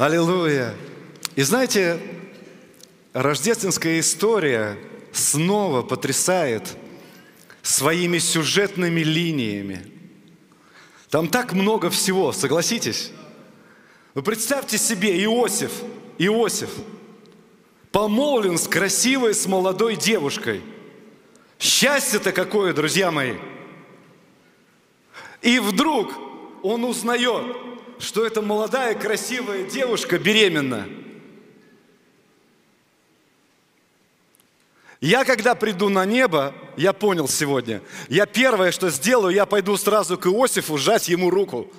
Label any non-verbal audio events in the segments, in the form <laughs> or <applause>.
Аллилуйя. И знаете, рождественская история снова потрясает своими сюжетными линиями. Там так много всего, согласитесь? Вы представьте себе Иосиф, Иосиф, помолвлен с красивой, с молодой девушкой. Счастье-то какое, друзья мои! И вдруг он узнает, что эта молодая, красивая девушка беременна. Я, когда приду на небо, я понял сегодня, я первое, что сделаю, я пойду сразу к Иосифу, сжать ему руку.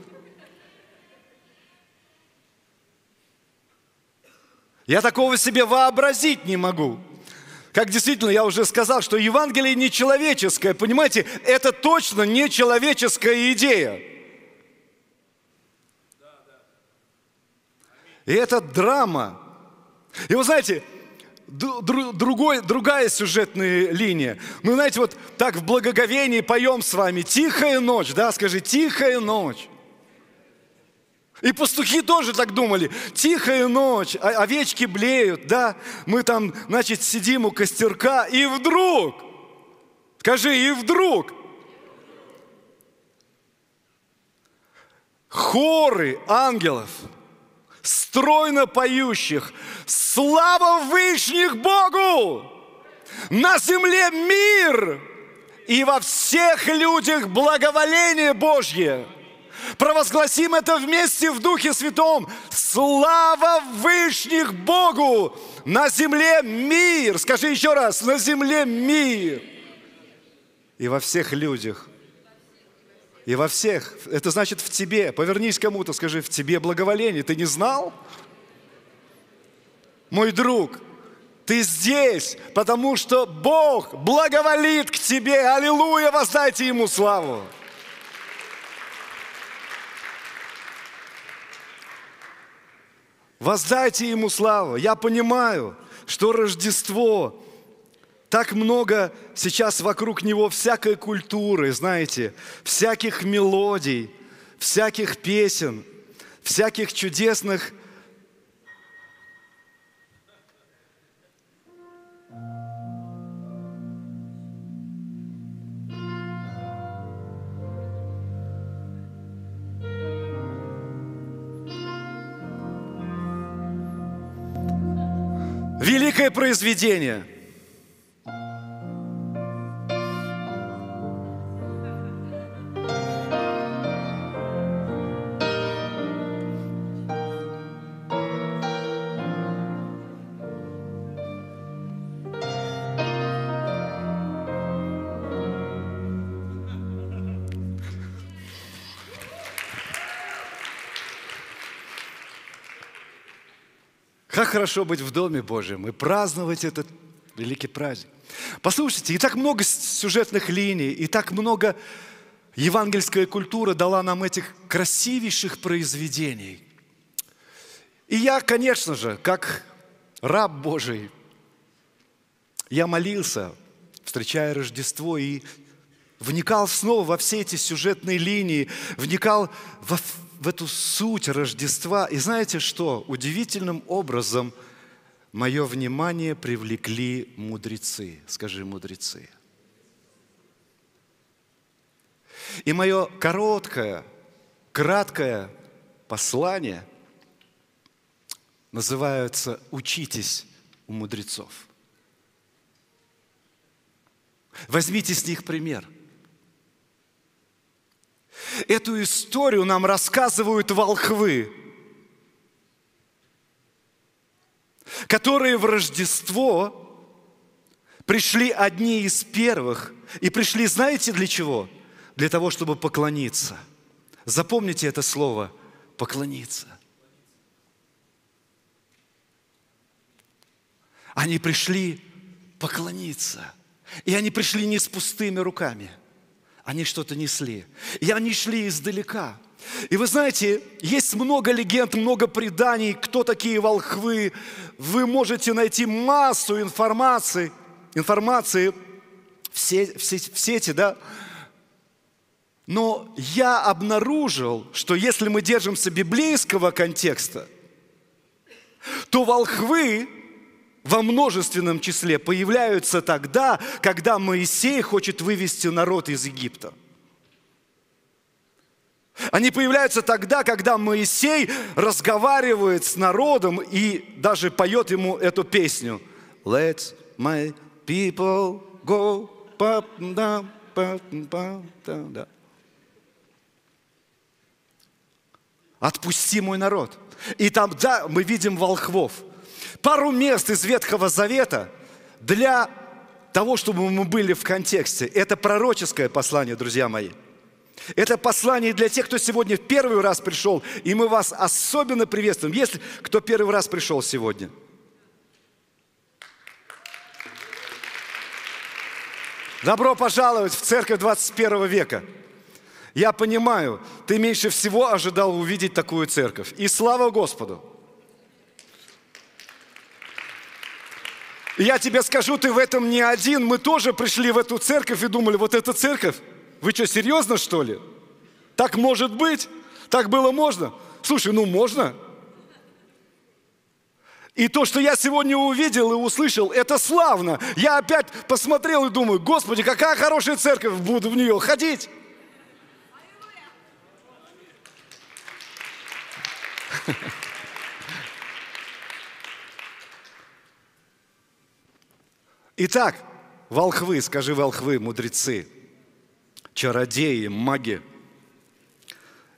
Я такого себе вообразить не могу. Как действительно я уже сказал, что Евангелие не человеческое, понимаете, это точно не человеческая идея. И это драма. И вы знаете, другой, другая сюжетная линия. Мы, знаете, вот так в благоговении поем с вами «Тихая ночь», да, скажи «Тихая ночь». И пастухи тоже так думали. Тихая ночь, овечки блеют, да. Мы там, значит, сидим у костерка, и вдруг, скажи, и вдруг, хоры ангелов – стройно поющих, слава Вышних Богу! На земле мир, и во всех людях благоволение Божье. Провозгласим это вместе в Духе Святом. Слава Вышних Богу! На земле мир. Скажи еще раз, на земле мир. И во всех людях и во всех. Это значит в тебе. Повернись кому-то, скажи, в тебе благоволение. Ты не знал? Мой друг, ты здесь, потому что Бог благоволит к тебе. Аллилуйя, воздайте Ему славу. Воздайте Ему славу. Я понимаю, что Рождество так много сейчас вокруг него всякой культуры, знаете, всяких мелодий, всяких песен, всяких чудесных Великое произведение – Как хорошо быть в Доме Божьем и праздновать этот великий праздник. Послушайте, и так много сюжетных линий, и так много евангельская культура дала нам этих красивейших произведений. И я, конечно же, как раб Божий, я молился, встречая Рождество, и вникал снова во все эти сюжетные линии, вникал во, в эту суть Рождества. И знаете что? Удивительным образом мое внимание привлекли мудрецы. Скажи, мудрецы. И мое короткое, краткое послание называется «Учитесь у мудрецов». Возьмите с них пример – Эту историю нам рассказывают волхвы, которые в Рождество пришли одни из первых. И пришли, знаете, для чего? Для того, чтобы поклониться. Запомните это слово – поклониться. Они пришли поклониться. И они пришли не с пустыми руками – они что-то несли. И они шли издалека. И вы знаете, есть много легенд, много преданий, кто такие волхвы. Вы можете найти массу информации, информации в, сети, в сети, да. Но я обнаружил, что если мы держимся библейского контекста, то волхвы во множественном числе появляются тогда, когда Моисей хочет вывести народ из Египта. Они появляются тогда, когда Моисей разговаривает с народом и даже поет ему эту песню. Let my people go. Отпусти мой народ. И там, да, мы видим волхвов. Пару мест из Ветхого Завета для того, чтобы мы были в контексте. Это пророческое послание, друзья мои. Это послание для тех, кто сегодня в первый раз пришел, и мы вас особенно приветствуем. Если кто первый раз пришел сегодня. Добро пожаловать в церковь 21 века. Я понимаю, ты меньше всего ожидал увидеть такую церковь. И слава Господу! Я тебе скажу, ты в этом не один. Мы тоже пришли в эту церковь и думали, вот эта церковь, вы что, серьезно что ли? Так может быть? Так было можно? Слушай, ну можно. И то, что я сегодня увидел и услышал, это славно. Я опять посмотрел и думаю, Господи, какая хорошая церковь, буду в нее ходить. Итак, волхвы, скажи волхвы, мудрецы, чародеи, маги,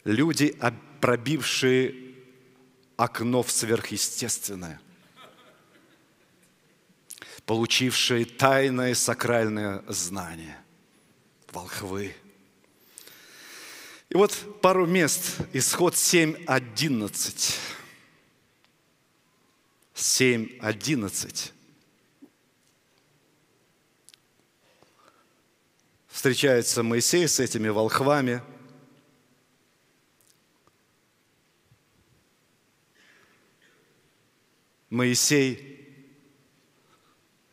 люди, пробившие окно в сверхъестественное, получившие тайное сакральное знание, волхвы. И вот пару мест, исход 7.11. 7.11. Встречается Моисей с этими волхвами – Моисей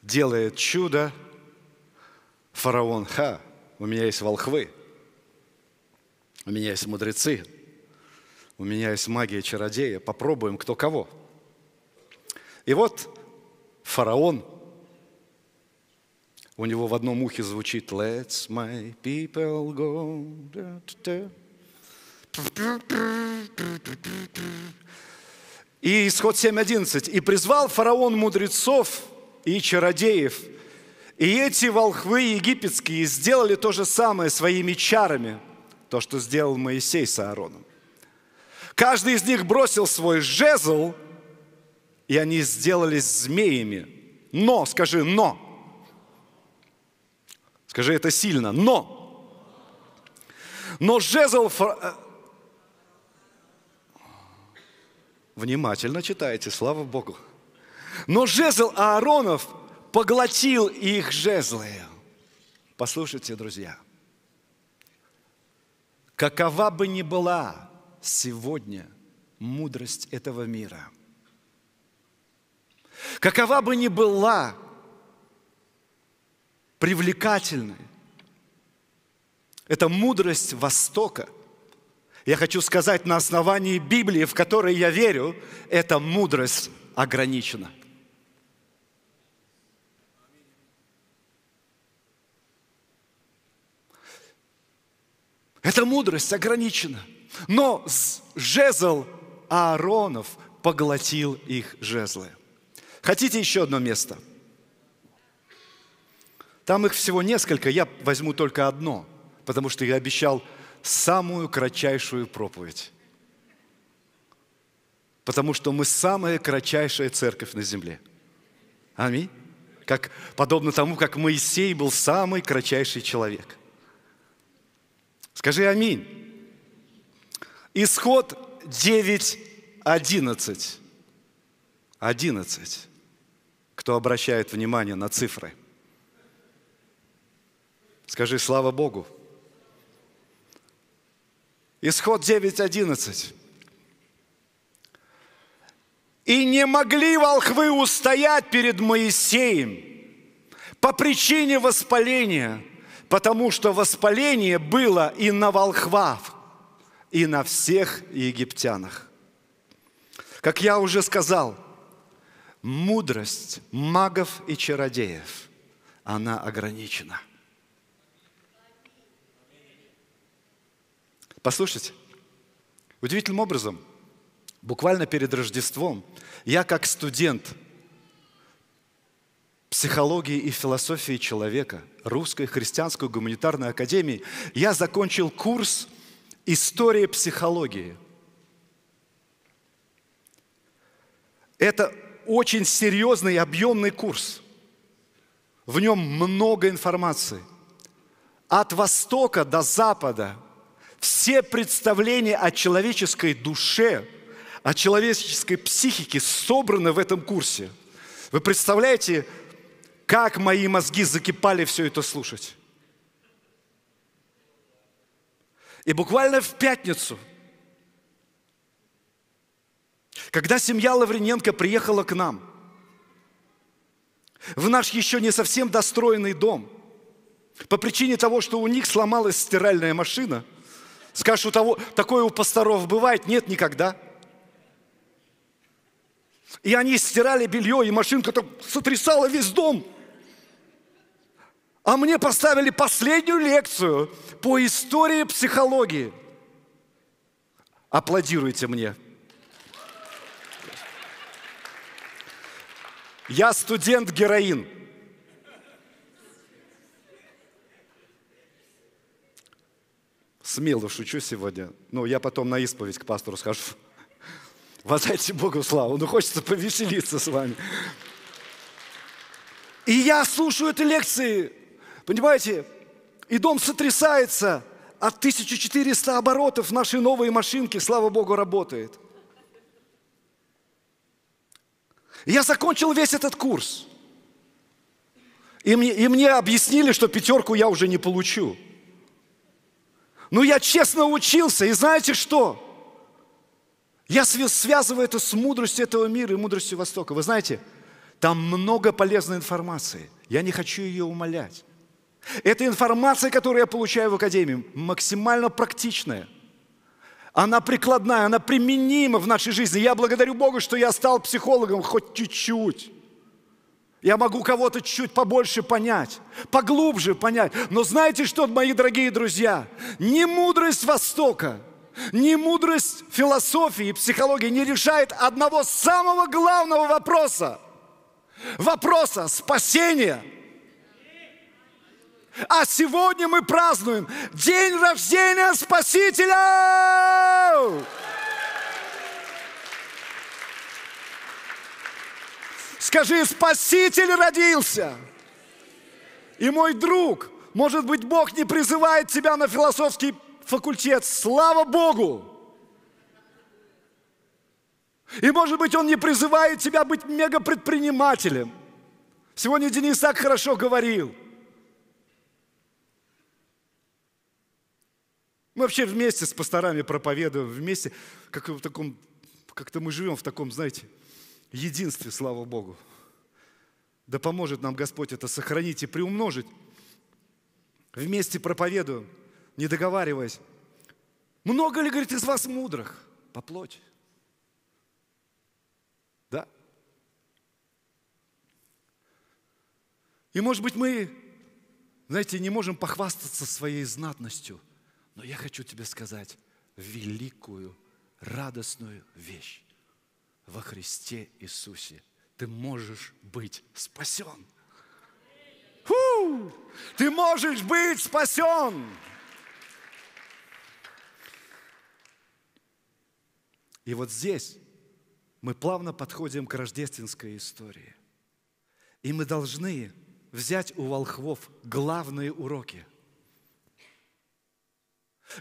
делает чудо, фараон, ха, у меня есть волхвы, у меня есть мудрецы, у меня есть магия чародея, попробуем кто кого. И вот фараон, у него в одном ухе звучит «Let my people go». И исход 7.11. «И призвал фараон мудрецов и чародеев, и эти волхвы египетские сделали то же самое своими чарами, то, что сделал Моисей с Аароном. Каждый из них бросил свой жезл, и они сделались змеями. Но, скажи, но. Скажи это сильно, но. Но жезл Внимательно читайте, слава Богу. Но жезл Ааронов поглотил их жезлы. Послушайте, друзья. Какова бы ни была сегодня мудрость этого мира, какова бы ни была привлекательной, это мудрость Востока – я хочу сказать на основании Библии, в которой я верю, эта мудрость ограничена. Эта мудрость ограничена. Но жезл Ааронов поглотил их жезлы. Хотите еще одно место? Там их всего несколько, я возьму только одно, потому что я обещал самую кратчайшую проповедь. Потому что мы самая кратчайшая церковь на земле. Аминь. Как, подобно тому, как Моисей был самый кратчайший человек. Скажи аминь. Исход 9, 11. 11. Кто обращает внимание на цифры? Скажи, слава Богу. Исход 9.11. И не могли волхвы устоять перед Моисеем по причине воспаления, потому что воспаление было и на волхвах, и на всех египтянах. Как я уже сказал, мудрость магов и чародеев, она ограничена. Послушайте, удивительным образом, буквально перед Рождеством, я как студент психологии и философии человека Русской христианской гуманитарной академии, я закончил курс «История психологии». Это очень серьезный и объемный курс. В нем много информации. От востока до запада все представления о человеческой душе, о человеческой психике собраны в этом курсе. Вы представляете, как мои мозги закипали все это слушать? И буквально в пятницу, когда семья Лаврененко приехала к нам, в наш еще не совсем достроенный дом, по причине того, что у них сломалась стиральная машина, скажешь, у того, такое у пасторов бывает? Нет, никогда. И они стирали белье, и машинка там сотрясала весь дом – а мне поставили последнюю лекцию по истории психологии. Аплодируйте мне. Я студент Смело шучу сегодня. Ну, я потом на исповедь к пастору скажу. <laughs> Воздайте Богу славу. Ну, хочется повеселиться с вами. И я слушаю эти лекции Понимаете? И дом сотрясается от 1400 оборотов нашей новой машинки, слава Богу, работает. Я закончил весь этот курс. И мне, и мне объяснили, что пятерку я уже не получу. Но я честно учился, и знаете что? Я связываю это с мудростью этого мира и мудростью Востока. Вы знаете, там много полезной информации. Я не хочу ее умолять. Эта информация, которую я получаю в Академии, максимально практичная. Она прикладная, она применима в нашей жизни. Я благодарю Бога, что я стал психологом хоть чуть-чуть. Я могу кого-то чуть побольше понять, поглубже понять. Но знаете что, мои дорогие друзья? Не мудрость Востока, не мудрость философии и психологии не решает одного самого главного вопроса. Вопроса спасения – а сегодня мы празднуем день рождения Спасителя! Скажи, Спаситель родился. И мой друг, может быть, Бог не призывает тебя на философский факультет. Слава Богу! И, может быть, Он не призывает тебя быть мегапредпринимателем. Сегодня Денис так хорошо говорил – Мы вообще вместе с пасторами проповедуем, вместе, как в таком, как-то мы живем в таком, знаете, единстве, слава Богу. Да поможет нам Господь это сохранить и приумножить. Вместе проповедуем, не договариваясь. Много ли, говорит, из вас мудрых? По плоти. Да? И, может быть, мы, знаете, не можем похвастаться своей знатностью – но я хочу тебе сказать великую, радостную вещь. Во Христе Иисусе ты можешь быть спасен. Фу! Ты можешь быть спасен. И вот здесь мы плавно подходим к рождественской истории. И мы должны взять у волхвов главные уроки –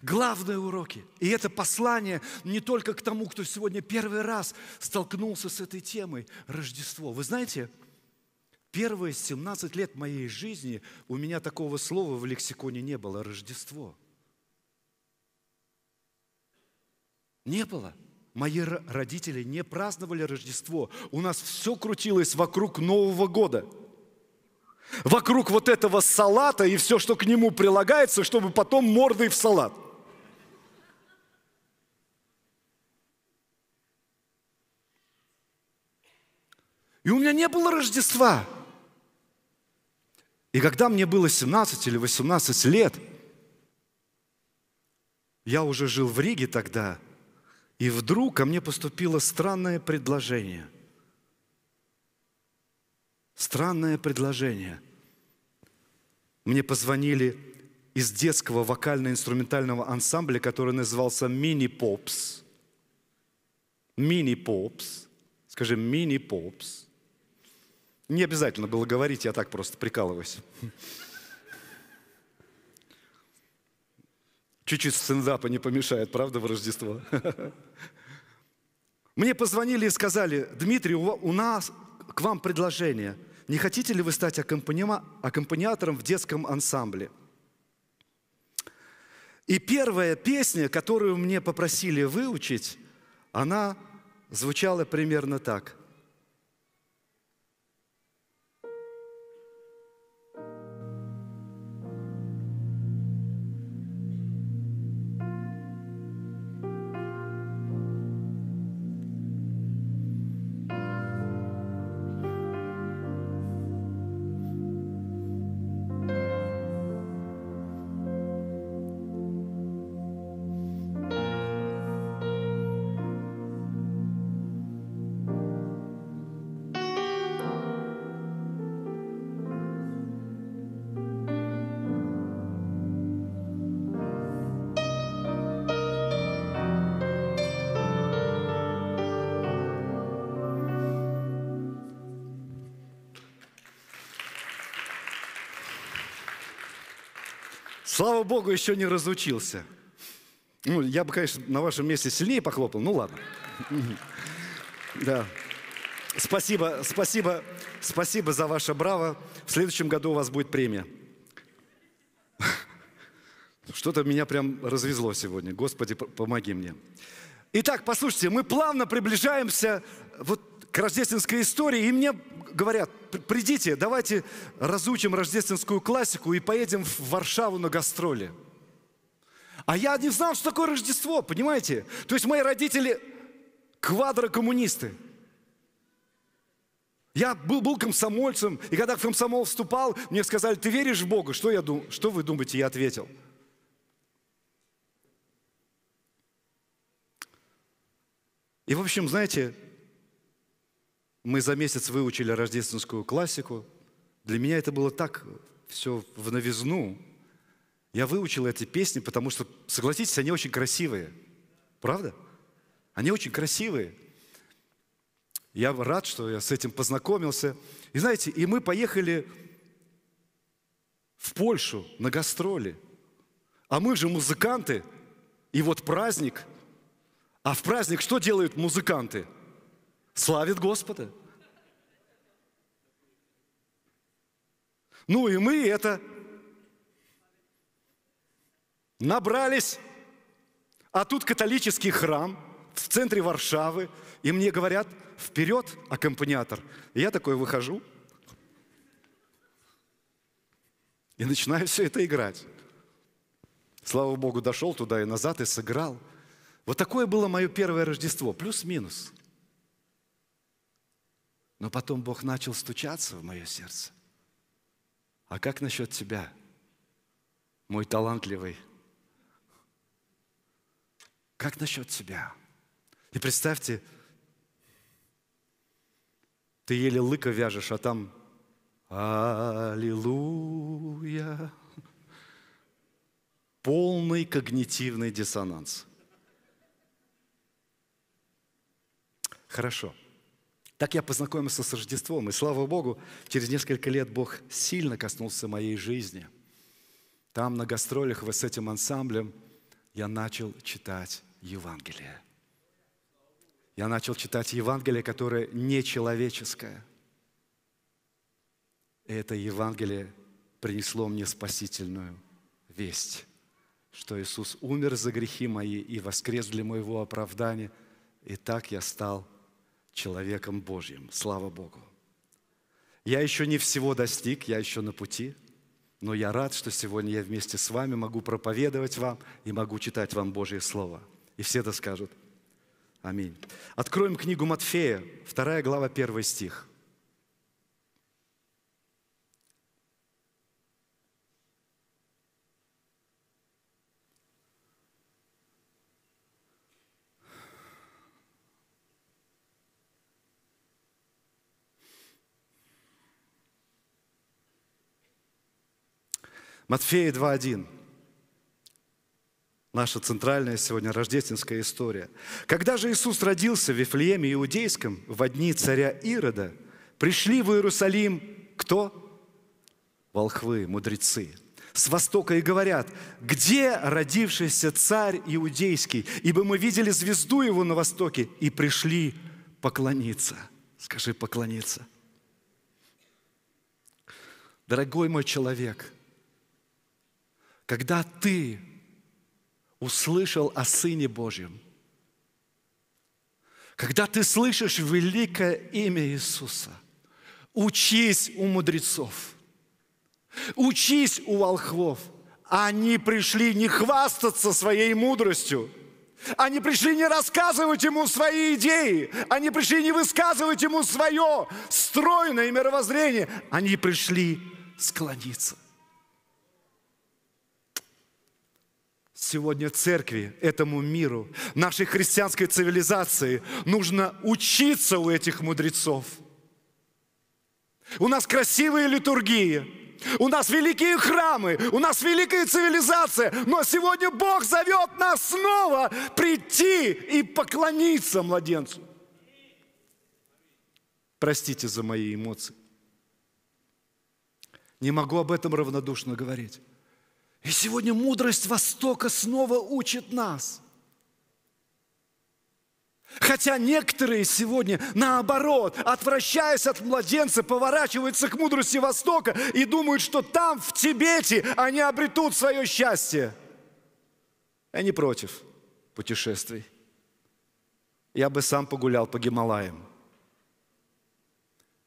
Главные уроки. И это послание не только к тому, кто сегодня первый раз столкнулся с этой темой Рождество. Вы знаете, первые 17 лет моей жизни у меня такого слова в лексиконе не было – Рождество. Не было. Мои родители не праздновали Рождество. У нас все крутилось вокруг Нового года – вокруг вот этого салата и все, что к нему прилагается, чтобы потом мордой в салат. И у меня не было Рождества. И когда мне было 17 или 18 лет, я уже жил в Риге тогда, и вдруг ко мне поступило странное предложение. Странное предложение. Мне позвонили из детского вокально-инструментального ансамбля, который назывался «Мини-попс». «Мини-попс». Скажи «Мини-попс». Не обязательно было говорить, я так просто прикалываюсь. Чуть-чуть стендапа не помешает, правда, в Рождество? Мне позвонили и сказали, Дмитрий, у нас к вам предложение. Не хотите ли вы стать аккомпаниатором в детском ансамбле? И первая песня, которую мне попросили выучить, она звучала примерно так. Слава Богу, еще не разучился. Ну, я бы, конечно, на вашем месте сильнее похлопал, ну ладно. Да. Спасибо, спасибо, спасибо за ваше браво. В следующем году у вас будет премия. Что-то меня прям развезло сегодня. Господи, помоги мне. Итак, послушайте, мы плавно приближаемся вот рождественской истории, и мне говорят, придите, давайте разучим рождественскую классику и поедем в Варшаву на гастроли. А я не знал, что такое Рождество, понимаете? То есть мои родители квадрокоммунисты. Я был, был комсомольцем, и когда в комсомол вступал, мне сказали, ты веришь в Бога? Что, я дум... что вы думаете? Я ответил. И, в общем, знаете, мы за месяц выучили рождественскую классику. Для меня это было так все в новизну. Я выучил эти песни, потому что, согласитесь, они очень красивые. Правда? Они очень красивые. Я рад, что я с этим познакомился. И знаете, и мы поехали в Польшу на гастроли. А мы же музыканты. И вот праздник. А в праздник что делают музыканты – славит Господа. Ну и мы это набрались, а тут католический храм в центре Варшавы, и мне говорят, вперед, аккомпаниатор. И я такой выхожу и начинаю все это играть. Слава Богу, дошел туда и назад и сыграл. Вот такое было мое первое Рождество, плюс-минус. Но потом Бог начал стучаться в мое сердце. А как насчет тебя, мой талантливый? Как насчет тебя? И представьте, ты еле лыка вяжешь, а там Аллилуйя. Полный когнитивный диссонанс. Хорошо. Так я познакомился с Рождеством, и слава Богу, через несколько лет Бог сильно коснулся моей жизни. Там на гастролях с этим ансамблем я начал читать Евангелие. Я начал читать Евангелие, которое нечеловеческое. И это Евангелие принесло мне спасительную весть, что Иисус умер за грехи мои и воскрес для моего оправдания, и так я стал человеком Божьим. Слава Богу. Я еще не всего достиг, я еще на пути, но я рад, что сегодня я вместе с вами могу проповедовать вам и могу читать вам Божье Слово. И все это скажут. Аминь. Откроем книгу Матфея, 2 глава, 1 стих. Матфея 2.1. Наша центральная сегодня рождественская история. Когда же Иисус родился в Вифлееме Иудейском в дни царя Ирода, пришли в Иерусалим кто? Волхвы, мудрецы с востока и говорят, где родившийся царь иудейский, ибо мы видели звезду его на востоке и пришли поклониться. Скажи, поклониться. Дорогой мой человек, когда ты услышал о Сыне Божьем, когда ты слышишь великое имя Иисуса, учись у мудрецов, учись у волхвов. Они пришли не хвастаться своей мудростью, они пришли не рассказывать ему свои идеи. Они пришли не высказывать ему свое стройное мировоззрение. Они пришли склониться. Сегодня церкви, этому миру, нашей христианской цивилизации нужно учиться у этих мудрецов. У нас красивые литургии, у нас великие храмы, у нас великая цивилизация, но сегодня Бог зовет нас снова прийти и поклониться младенцу. Простите за мои эмоции. Не могу об этом равнодушно говорить. И сегодня мудрость Востока снова учит нас. Хотя некоторые сегодня, наоборот, отвращаясь от младенца, поворачиваются к мудрости Востока и думают, что там, в Тибете, они обретут свое счастье. Я не против путешествий. Я бы сам погулял по Гималаям.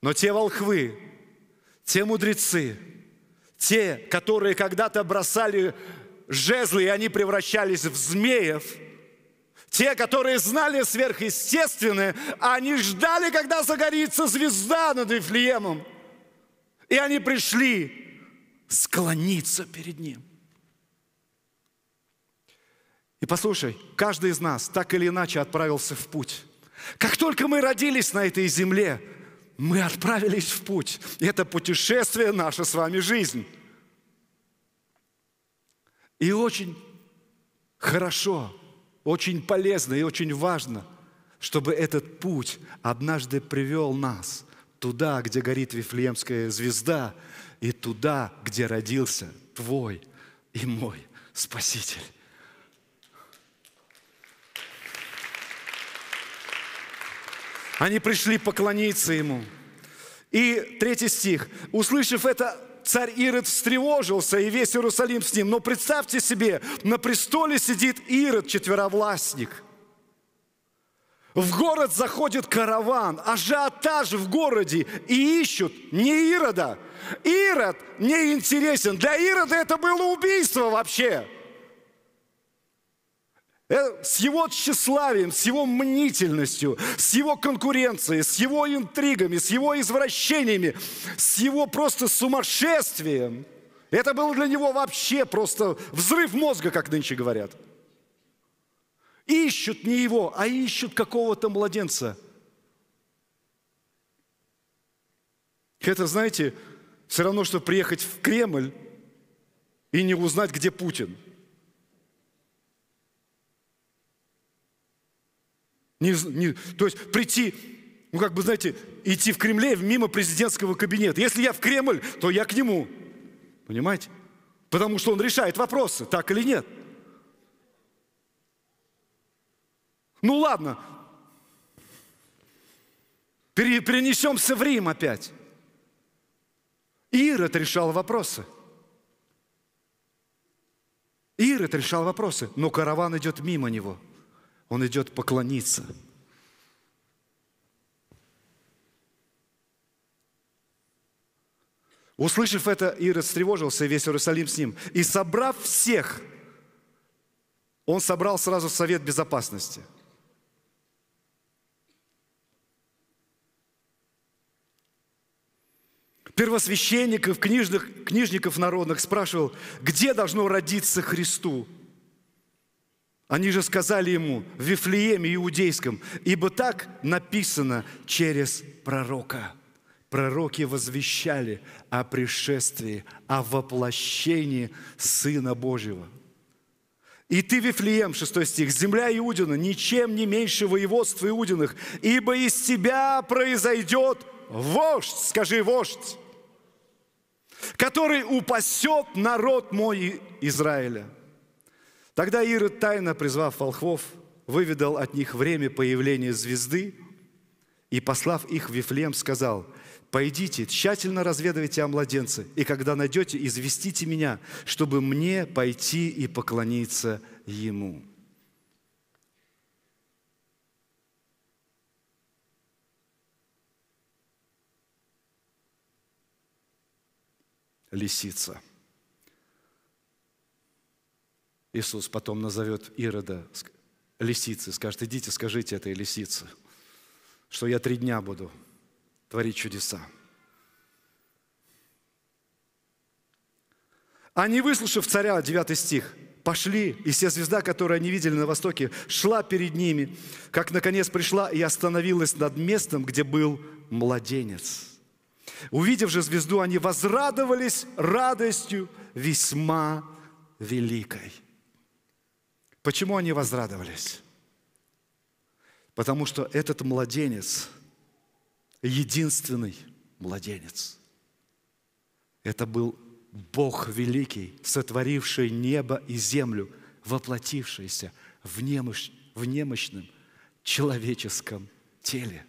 Но те волхвы, те мудрецы, те, которые когда-то бросали жезлы, и они превращались в змеев, те, которые знали сверхъестественное, они ждали, когда загорится звезда над Вифлеемом. И они пришли склониться перед Ним. И послушай, каждый из нас так или иначе отправился в путь. Как только мы родились на этой земле, мы отправились в путь. Это путешествие наша с вами жизнь. И очень хорошо, очень полезно и очень важно, чтобы этот путь однажды привел нас туда, где горит Вифлеемская звезда, и туда, где родился твой и мой Спаситель. Они пришли поклониться Ему. И третий стих. Услышав это, царь Ирод встревожился, и весь Иерусалим с ним. Но представьте себе, на престоле сидит Ирод, четверовластник. В город заходит караван, ажиотаж в городе, и ищут не Ирода. Ирод не интересен. Для Ирода это было убийство вообще. Э, с его тщеславием, с его мнительностью, с его конкуренцией, с его интригами, с его извращениями, с его просто сумасшествием. Это было для него вообще просто взрыв мозга, как нынче говорят. Ищут не его, а ищут какого-то младенца. Это, знаете, все равно, что приехать в Кремль и не узнать, где Путин – Не, не, то есть прийти, ну как бы, знаете, идти в Кремле мимо президентского кабинета. Если я в Кремль, то я к нему. Понимаете? Потому что он решает вопросы, так или нет. Ну ладно, перенесемся в Рим опять. Ирод решал вопросы. Ирод решал вопросы, но караван идет мимо него – он идет поклониться. Услышав это, Ирод встревожился, и весь Иерусалим с ним. И собрав всех, он собрал сразу Совет Безопасности. Первосвященников, книжных, книжников народных спрашивал, где должно родиться Христу – они же сказали ему в Вифлееме Иудейском, ибо так написано через пророка. пророки возвещали о пришествии, о воплощении Сына Божьего. И ты, Вифлеем, 6 стих, земля Иудина, ничем не меньше воеводства Иудиных, ибо из тебя произойдет вождь, скажи, вождь, который упасет народ мой Израиля. Тогда Ирод, тайно призвав волхвов, выведал от них время появления звезды и, послав их в Вифлеем, сказал – Пойдите, тщательно разведывайте о младенце, и когда найдете, известите меня, чтобы мне пойти и поклониться ему». Лисица. Иисус потом назовет Ирода лисицей, скажет, идите, скажите этой лисице, что я три дня буду творить чудеса. Они, выслушав царя, 9 стих, пошли, и вся звезда, которую они видели на востоке, шла перед ними, как наконец пришла и остановилась над местом, где был младенец. Увидев же звезду, они возрадовались радостью весьма великой. Почему они возрадовались? Потому что этот младенец – единственный младенец. Это был Бог великий, сотворивший небо и землю, воплотившийся в, немощ, в немощном человеческом теле.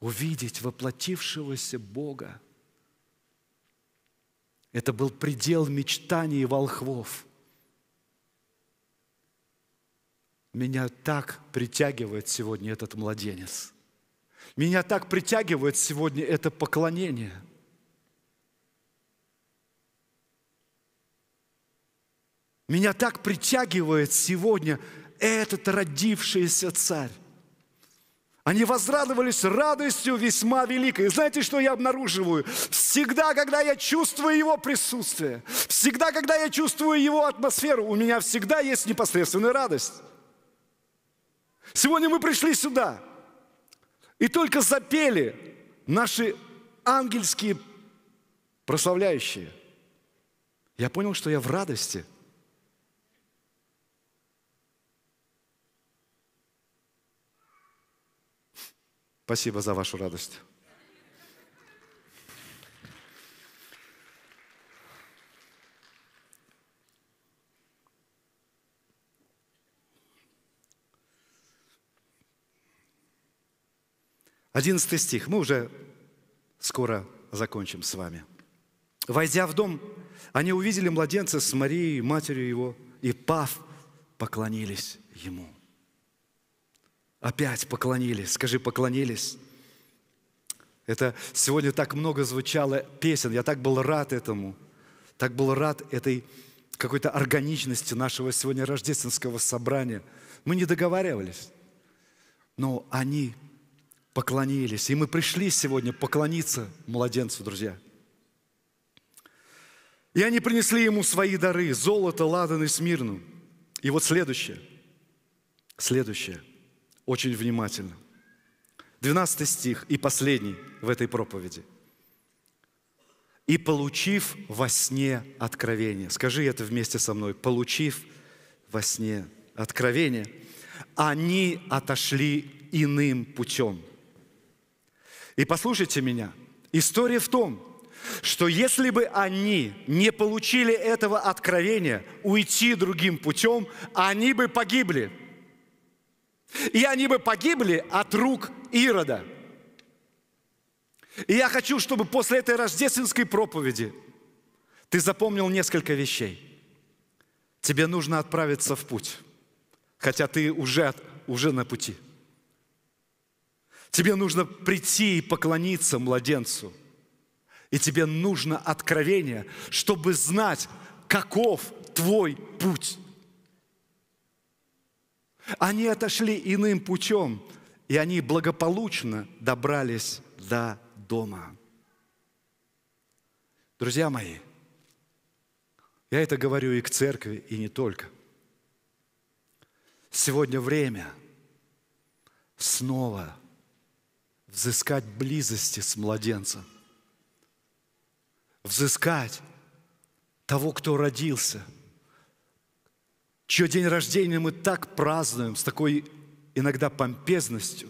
Увидеть воплотившегося Бога – это был предел мечтаний волхвов – Меня так притягивает сегодня этот младенец. Меня так притягивает сегодня это поклонение. Меня так притягивает сегодня этот родившийся царь. Они возрадовались радостью весьма великой. Знаете, что я обнаруживаю? Всегда, когда я чувствую Его присутствие, всегда, когда я чувствую Его атмосферу, у меня всегда есть непосредственная радость. Сегодня мы пришли сюда и только запели наши ангельские прославляющие. Я понял, что я в радости. Спасибо за вашу радость. 11 стих. Мы уже скоро закончим с вами. Войдя в дом, они увидели младенца с Марией, матерью его, и, пав, поклонились ему. Опять поклонились. Скажи, поклонились. Это сегодня так много звучало песен. Я так был рад этому. Так был рад этой какой-то органичности нашего сегодня рождественского собрания. Мы не договаривались, но они поклонились. И мы пришли сегодня поклониться младенцу, друзья. И они принесли ему свои дары, золото, ладан и смирну. И вот следующее, следующее, очень внимательно. 12 стих и последний в этой проповеди. «И получив во сне откровение». Скажи это вместе со мной. «Получив во сне откровение, они отошли иным путем». И послушайте меня, история в том, что если бы они не получили этого откровения, уйти другим путем, они бы погибли. И они бы погибли от рук Ирода. И я хочу, чтобы после этой рождественской проповеди ты запомнил несколько вещей. Тебе нужно отправиться в путь, хотя ты уже, уже на пути – Тебе нужно прийти и поклониться младенцу. И тебе нужно откровение, чтобы знать, каков твой путь. Они отошли иным путем, и они благополучно добрались до дома. Друзья мои, я это говорю и к церкви, и не только. Сегодня время снова взыскать близости с младенцем, взыскать того, кто родился, чье день рождения мы так празднуем, с такой иногда помпезностью,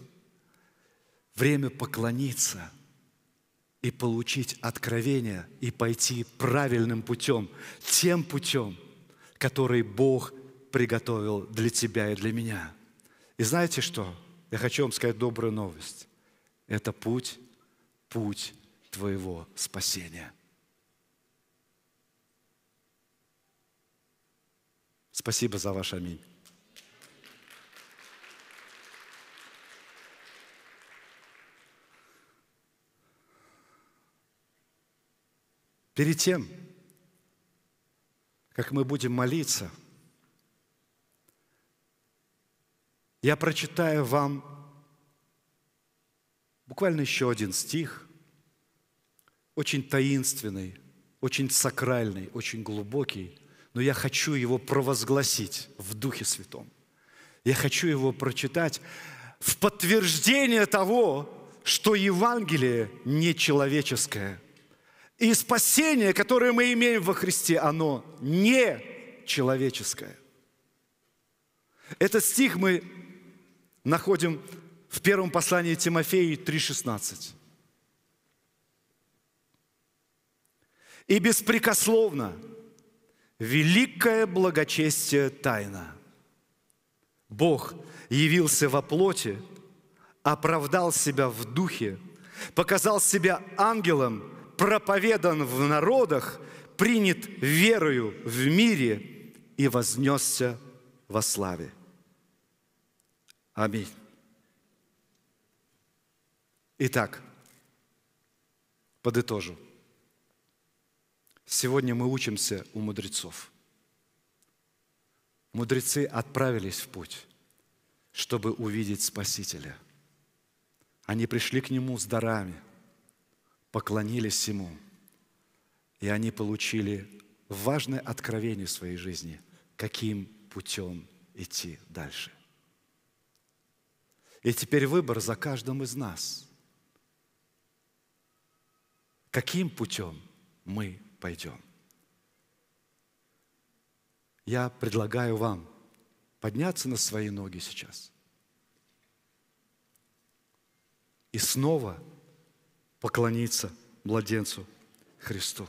время поклониться и получить откровение и пойти правильным путем, тем путем, который Бог приготовил для тебя и для меня. И знаете что? Я хочу вам сказать добрую новость. Это путь, путь твоего спасения. Спасибо за ваш аминь. Перед тем, как мы будем молиться, я прочитаю вам буквально еще один стих, очень таинственный, очень сакральный, очень глубокий, но я хочу его провозгласить в Духе Святом. Я хочу его прочитать в подтверждение того, что Евангелие не человеческое – и спасение, которое мы имеем во Христе, оно не человеческое. Этот стих мы находим в первом послании Тимофею 3,16. И беспрекословно великое благочестие тайна. Бог явился во плоти, оправдал себя в духе, показал себя ангелом – проповедан в народах, принят верою в мире и вознесся во славе. Аминь. Итак, подытожу. Сегодня мы учимся у мудрецов. Мудрецы отправились в путь, чтобы увидеть Спасителя. Они пришли к Нему с дарами – поклонились Ему, и они получили важное откровение в своей жизни, каким путем идти дальше. И теперь выбор за каждым из нас. Каким путем мы пойдем? Я предлагаю вам подняться на свои ноги сейчас и снова поклониться младенцу Христу.